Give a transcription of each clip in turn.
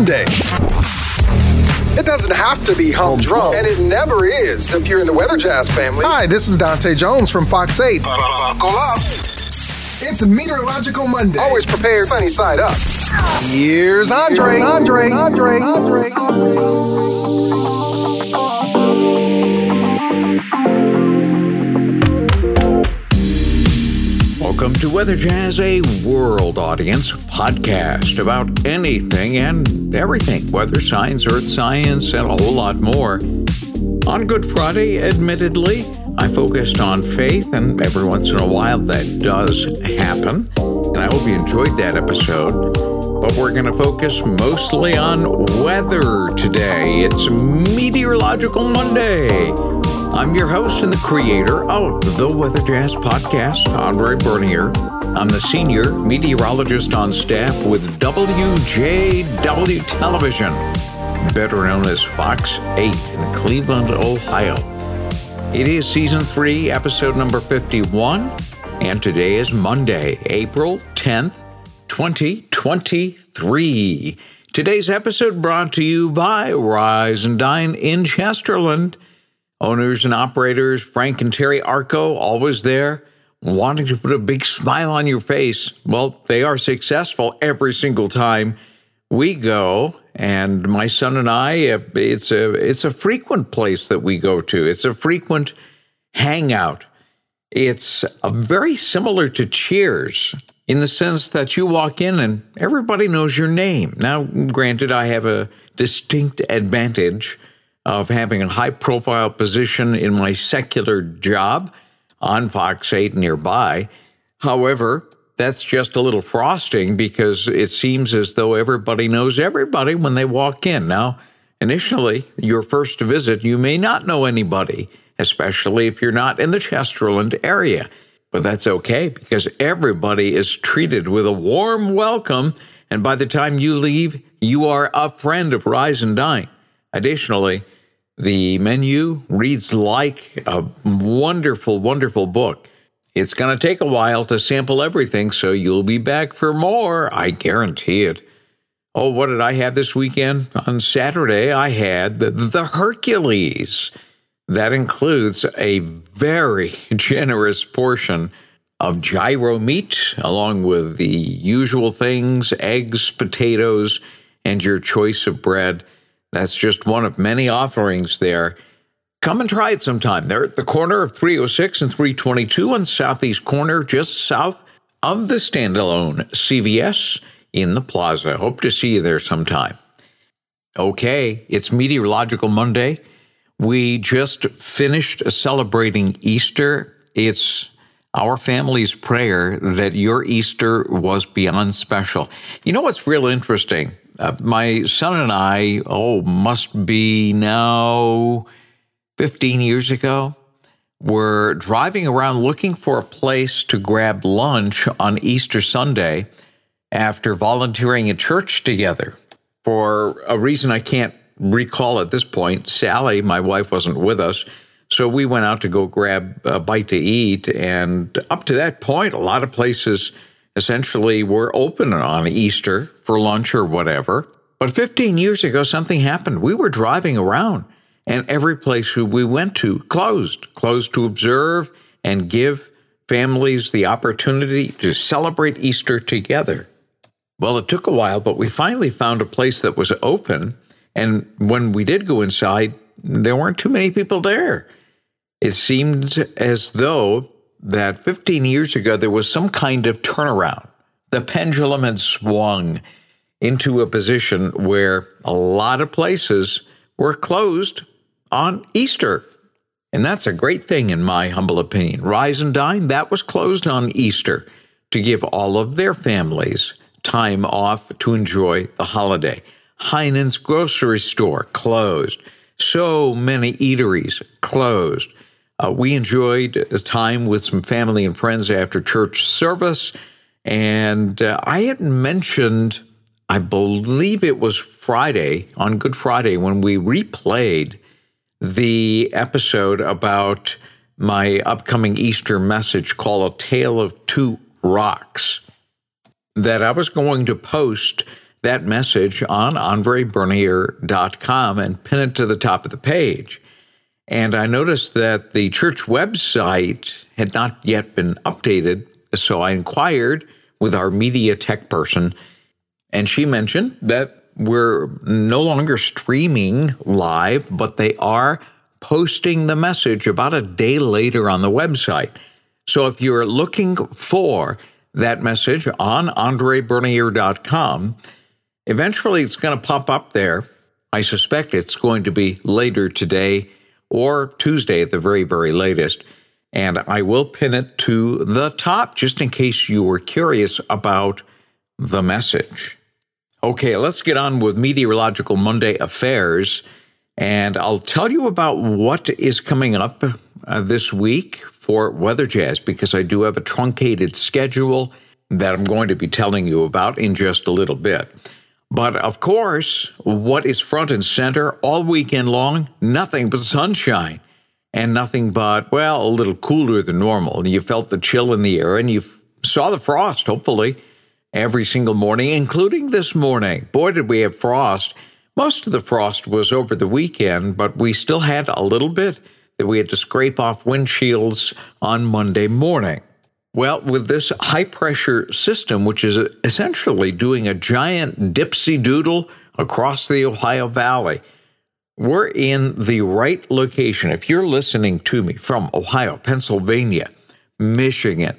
Monday. It doesn't have to be humdrum, and it never is if you're in the Weather Jazz family. Hi, this is Dante Jones from Fox 8. Buckle up. It's Meteorological Monday. Always prepared sunny side up. Here's Andre. Andre. Andre. Andre. Welcome to Weather Jazz, a world audience podcast about anything and everything weather science, earth science, and a whole lot more. On Good Friday, admittedly, I focused on faith, and every once in a while that does happen. And I hope you enjoyed that episode. But we're going to focus mostly on weather today. It's Meteorological Monday. I'm your host and the creator of the Weather Jazz Podcast, Andre Bernier. I'm the senior meteorologist on staff with WJW Television, better known as Fox 8 in Cleveland, Ohio. It is season 3, episode number 51, and today is Monday, April 10th, 2023. Today's episode brought to you by Rise and Dine in Chesterland. Owners and operators, Frank and Terry Arco, always there, wanting to put a big smile on your face. Well, they are successful every single time we go. And my son and I, uh, it's a it's a frequent place that we go to. It's a frequent hangout. It's very similar to Cheers in the sense that you walk in and everybody knows your name. Now, granted, I have a distinct advantage of having a high profile position in my secular job on Fox 8 nearby. However, that's just a little frosting because it seems as though everybody knows everybody when they walk in. Now, initially, your first visit, you may not know anybody, especially if you're not in the Chesterland area. But that's okay because everybody is treated with a warm welcome. And by the time you leave, you are a friend of Rise and Dine. Additionally, the menu reads like a wonderful, wonderful book. It's going to take a while to sample everything, so you'll be back for more. I guarantee it. Oh, what did I have this weekend? On Saturday, I had the, the Hercules. That includes a very generous portion of gyro meat, along with the usual things eggs, potatoes, and your choice of bread. That's just one of many offerings there. Come and try it sometime. They're at the corner of 306 and 322 on the southeast corner, just south of the standalone CVS in the plaza. Hope to see you there sometime. Okay, it's Meteorological Monday. We just finished celebrating Easter. It's our family's prayer that your Easter was beyond special. You know what's real interesting? Uh, my son and I, oh, must be now 15 years ago, were driving around looking for a place to grab lunch on Easter Sunday after volunteering at church together. For a reason I can't recall at this point, Sally, my wife, wasn't with us. So we went out to go grab a bite to eat. And up to that point, a lot of places essentially were open on Easter for lunch or whatever. But 15 years ago, something happened. We were driving around, and every place we went to closed, closed to observe and give families the opportunity to celebrate Easter together. Well, it took a while, but we finally found a place that was open. And when we did go inside, there weren't too many people there. It seemed as though that 15 years ago there was some kind of turnaround. The pendulum had swung into a position where a lot of places were closed on Easter. And that's a great thing, in my humble opinion. Rise and Dine, that was closed on Easter to give all of their families time off to enjoy the holiday. Heinen's grocery store closed. So many eateries closed. Uh, we enjoyed a time with some family and friends after church service. And uh, I had mentioned, I believe it was Friday, on Good Friday, when we replayed the episode about my upcoming Easter message called A Tale of Two Rocks, that I was going to post that message on andrebernier.com and pin it to the top of the page. And I noticed that the church website had not yet been updated. So I inquired with our media tech person, and she mentioned that we're no longer streaming live, but they are posting the message about a day later on the website. So if you're looking for that message on andrebernier.com, eventually it's going to pop up there. I suspect it's going to be later today or Tuesday at the very, very latest. And I will pin it to the top just in case you were curious about the message. Okay, let's get on with Meteorological Monday affairs. And I'll tell you about what is coming up uh, this week for Weather Jazz because I do have a truncated schedule that I'm going to be telling you about in just a little bit. But of course, what is front and center all weekend long? Nothing but sunshine and nothing but, well, a little cooler than normal. And you felt the chill in the air and you saw the frost, hopefully every single morning, including this morning. Boy, did we have frost. Most of the frost was over the weekend, but we still had a little bit that we had to scrape off windshields on Monday morning. Well, with this high pressure system, which is essentially doing a giant dipsy doodle across the Ohio Valley, we're in the right location. If you're listening to me from Ohio, Pennsylvania, Michigan,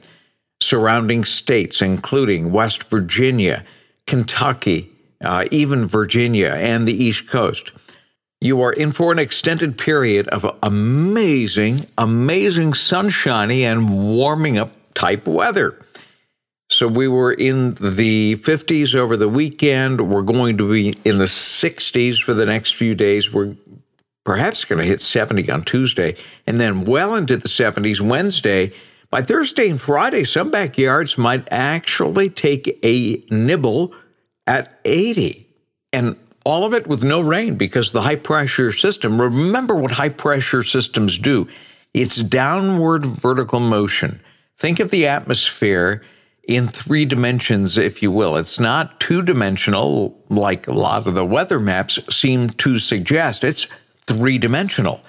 surrounding states, including West Virginia, Kentucky, uh, even Virginia, and the East Coast. You are in for an extended period of amazing, amazing sunshiny and warming up type weather. So we were in the 50s over the weekend. We're going to be in the 60s for the next few days. We're perhaps going to hit 70 on Tuesday and then well into the 70s Wednesday by Thursday and Friday, some backyards might actually take a nibble at 80. And all of it with no rain because the high pressure system, remember what high pressure systems do it's downward vertical motion. Think of the atmosphere in three dimensions, if you will. It's not two dimensional like a lot of the weather maps seem to suggest. It's three dimensional.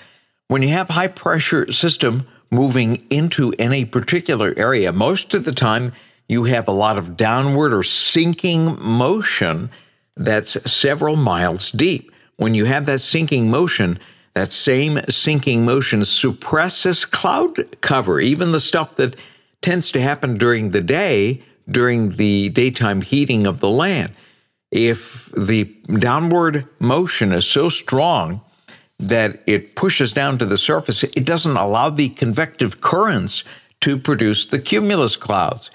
When you have high pressure system moving into any particular area. Most of the time, you have a lot of downward or sinking motion that's several miles deep. When you have that sinking motion, that same sinking motion suppresses cloud cover, even the stuff that tends to happen during the day, during the daytime heating of the land. If the downward motion is so strong that it pushes down to the surface, it doesn't allow the convective currents to produce the cumulus clouds.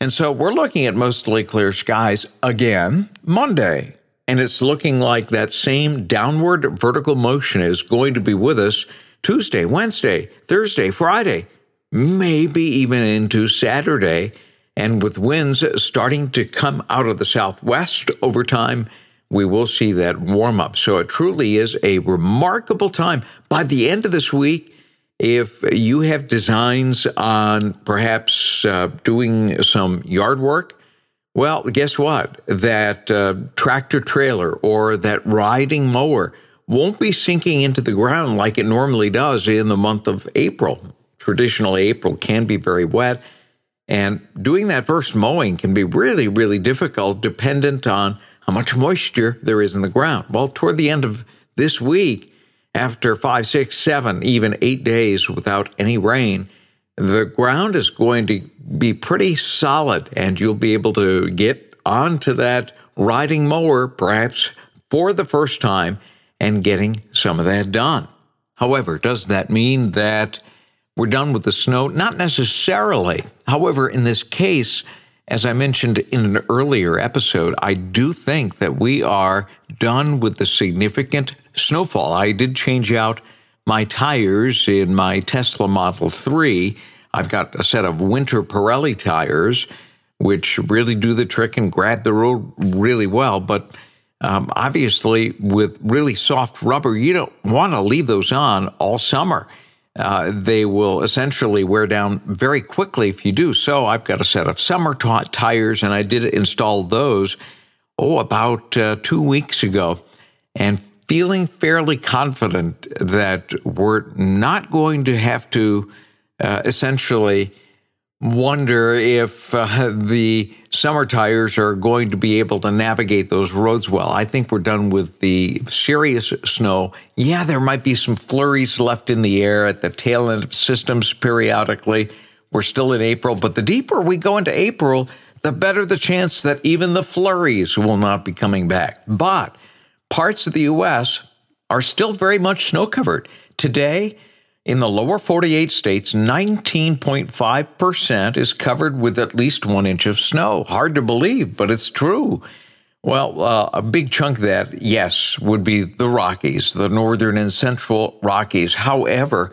And so we're looking at mostly clear skies again Monday. And it's looking like that same downward vertical motion is going to be with us Tuesday, Wednesday, Thursday, Friday, maybe even into Saturday. And with winds starting to come out of the southwest over time, we will see that warm up. So it truly is a remarkable time. By the end of this week, if you have designs on perhaps uh, doing some yard work, well, guess what? That uh, tractor trailer or that riding mower won't be sinking into the ground like it normally does in the month of April. Traditionally, April can be very wet. And doing that first mowing can be really, really difficult, dependent on how much moisture there is in the ground. Well, toward the end of this week, after five, six, seven, even eight days without any rain, the ground is going to be pretty solid and you'll be able to get onto that riding mower perhaps for the first time and getting some of that done. However, does that mean that we're done with the snow? Not necessarily. However, in this case, as I mentioned in an earlier episode, I do think that we are done with the significant snowfall. I did change out my tires in my Tesla Model 3. I've got a set of winter Pirelli tires, which really do the trick and grab the road really well. But um, obviously, with really soft rubber, you don't want to leave those on all summer uh, they will essentially wear down very quickly if you do. So I've got a set of summer t- tires, and I did install those oh, about uh, two weeks ago, and feeling fairly confident that we're not going to have to uh, essentially wonder if uh, the summer tires are going to be able to navigate those roads well. I think we're done with the serious snow. Yeah, there might be some flurries left in the air at the tail end of systems periodically. We're still in April, but the deeper we go into April, the better the chance that even the flurries will not be coming back. But parts of the U.S. are still very much snow covered. Today, in the lower 48 states, 19.5% is covered with at least one inch of snow. Hard to believe, but it's true. Well, uh, a big chunk of that, yes, would be the Rockies, the northern and central Rockies. However,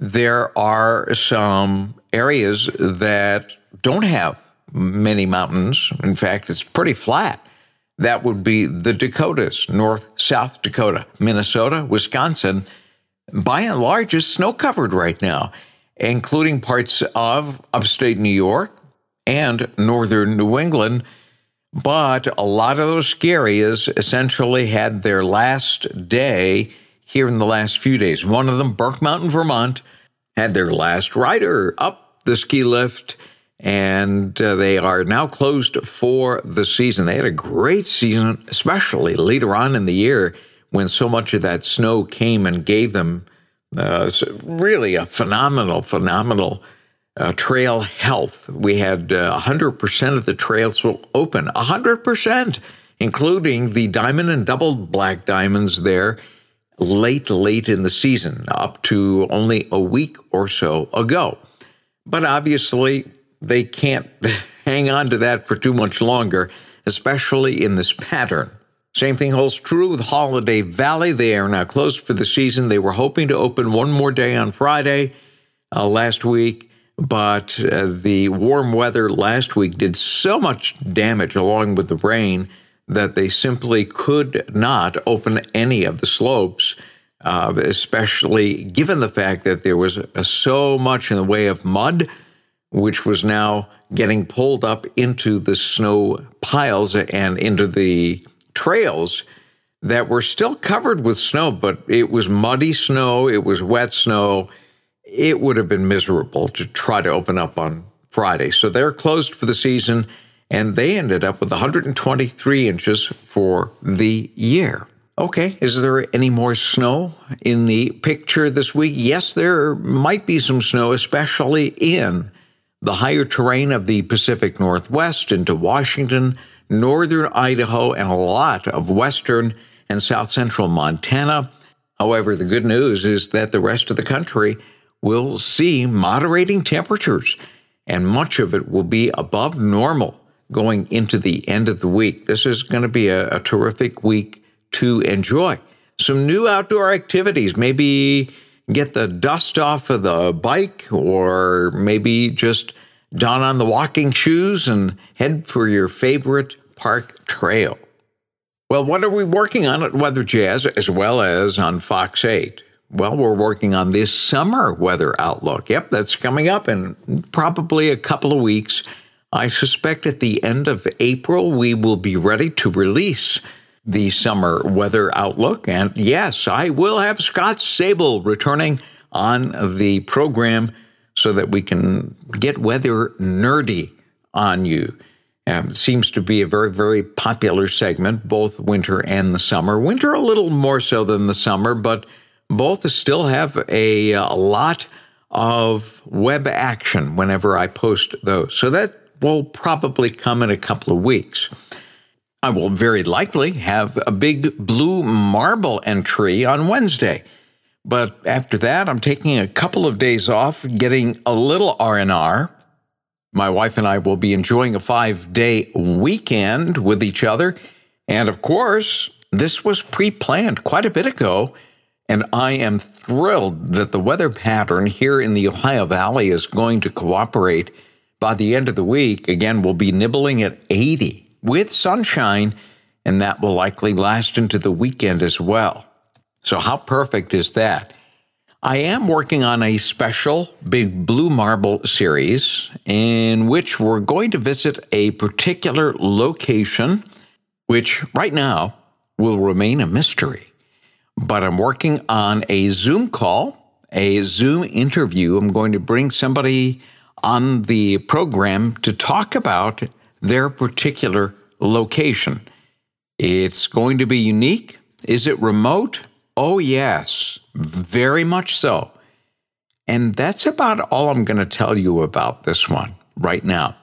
there are some areas that don't have many mountains. In fact, it's pretty flat. That would be the Dakotas, North, South Dakota, Minnesota, Wisconsin by and large, is snow covered right now, including parts of upstate New York and northern New England. But a lot of those ski areas essentially had their last day here in the last few days. One of them, Burke Mountain, Vermont, had their last rider up the ski lift, and uh, they are now closed for the season. They had a great season, especially later on in the year when so much of that snow came and gave them uh, really a phenomenal, phenomenal uh, trail health. We had uh, 100% of the trails will open, 100%, including the diamond and double black diamonds there late, late in the season, up to only a week or so ago. But obviously, they can't hang on to that for too much longer, especially in this pattern. Same thing holds true with Holiday Valley. They are now closed for the season. They were hoping to open one more day on Friday uh, last week, but uh, the warm weather last week did so much damage along with the rain that they simply could not open any of the slopes, uh, especially given the fact that there was uh, so much in the way of mud, which was now getting pulled up into the snow piles and into the trails that were still covered with snow, but it was muddy snow, it was wet snow. It would have been miserable to try to open up on Friday. So they're closed for the season, and they ended up with 123 inches for the year. Okay, is there any more snow in the picture this week? Yes, there might be some snow, especially in the higher terrain of the Pacific Northwest into Washington, northern Idaho, and a lot of western and south central Montana. However, the good news is that the rest of the country will see moderating temperatures, and much of it will be above normal going into the end of the week. This is going to be a, a terrific week to enjoy. Some new outdoor activities, maybe get the dust off of the bike, or maybe just don on the walking shoes and head for your favorite park trail. Well, what are we working on at Weather Jazz as well as on Fox 8? Well, we're working on this summer weather outlook. Yep, that's coming up in probably a couple of weeks. I suspect at the end of April, we will be ready to release the summer weather outlook. And yes, I will have Scott Sabol returning on the program so that we can get weather nerdy on you. Um, seems to be a very, very popular segment, both winter and the summer. Winter a little more so than the summer, but both still have a, a lot of web action whenever I post those. So that will probably come in a couple of weeks. I will very likely have a big blue marble entry on Wednesday. But after that, I'm taking a couple of days off, getting a little R&R. My wife and I will be enjoying a 5-day weekend with each other. And of course, this was pre-planned quite a bit ago, and I am thrilled that the weather pattern here in the Ohio Valley is going to cooperate. By the end of the week, again, we'll be nibbling at 80 with sunshine, and that will likely last into the weekend as well. So, how perfect is that? I am working on a special Big Blue Marble series in which we're going to visit a particular location which right now will remain a mystery. But I'm working on a Zoom call, a Zoom interview. I'm going to bring somebody on the program to talk about their particular location. It's going to be unique. Is it remote? Oh, yes, very much so. And that's about all I'm going to tell you about this one right now.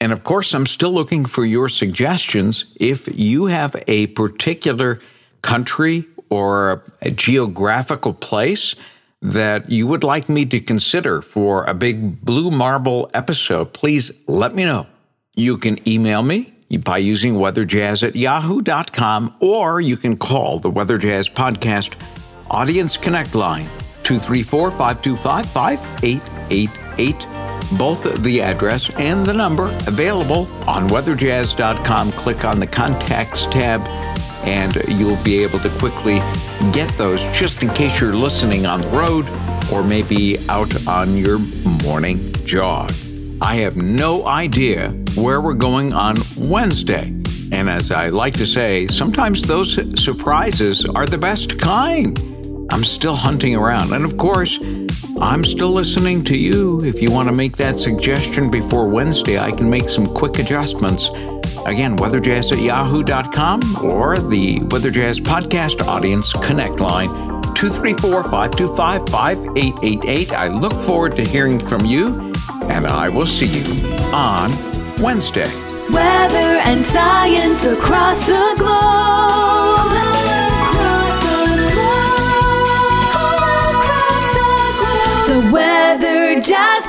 And of course, I'm still looking for your suggestions. If you have a particular country or a geographical place that you would like me to consider for a big blue marble episode, please let me know. You can email me by using weatherjazz at yahoo.com or you can call the Weather Jazz Podcast Audience Connect line 234 525 5888. Both the address and the number available on weatherjazz.com. Click on the Contacts tab and you'll be able to quickly get those just in case you're listening on the road or maybe out on your morning jog. I have no idea where we're going on Wednesday. And as I like to say, sometimes those surprises are the best kind. I'm still hunting around. And of course, I'm still listening to you. If you want to make that suggestion before Wednesday, I can make some quick adjustments. Again, weatherjazz at yahoo.com or the Weather Jazz Podcast Audience Connect line 234 525 5888. I look forward to hearing from you, and I will see you on Wednesday. Weather and science across the globe. The Weather Jazz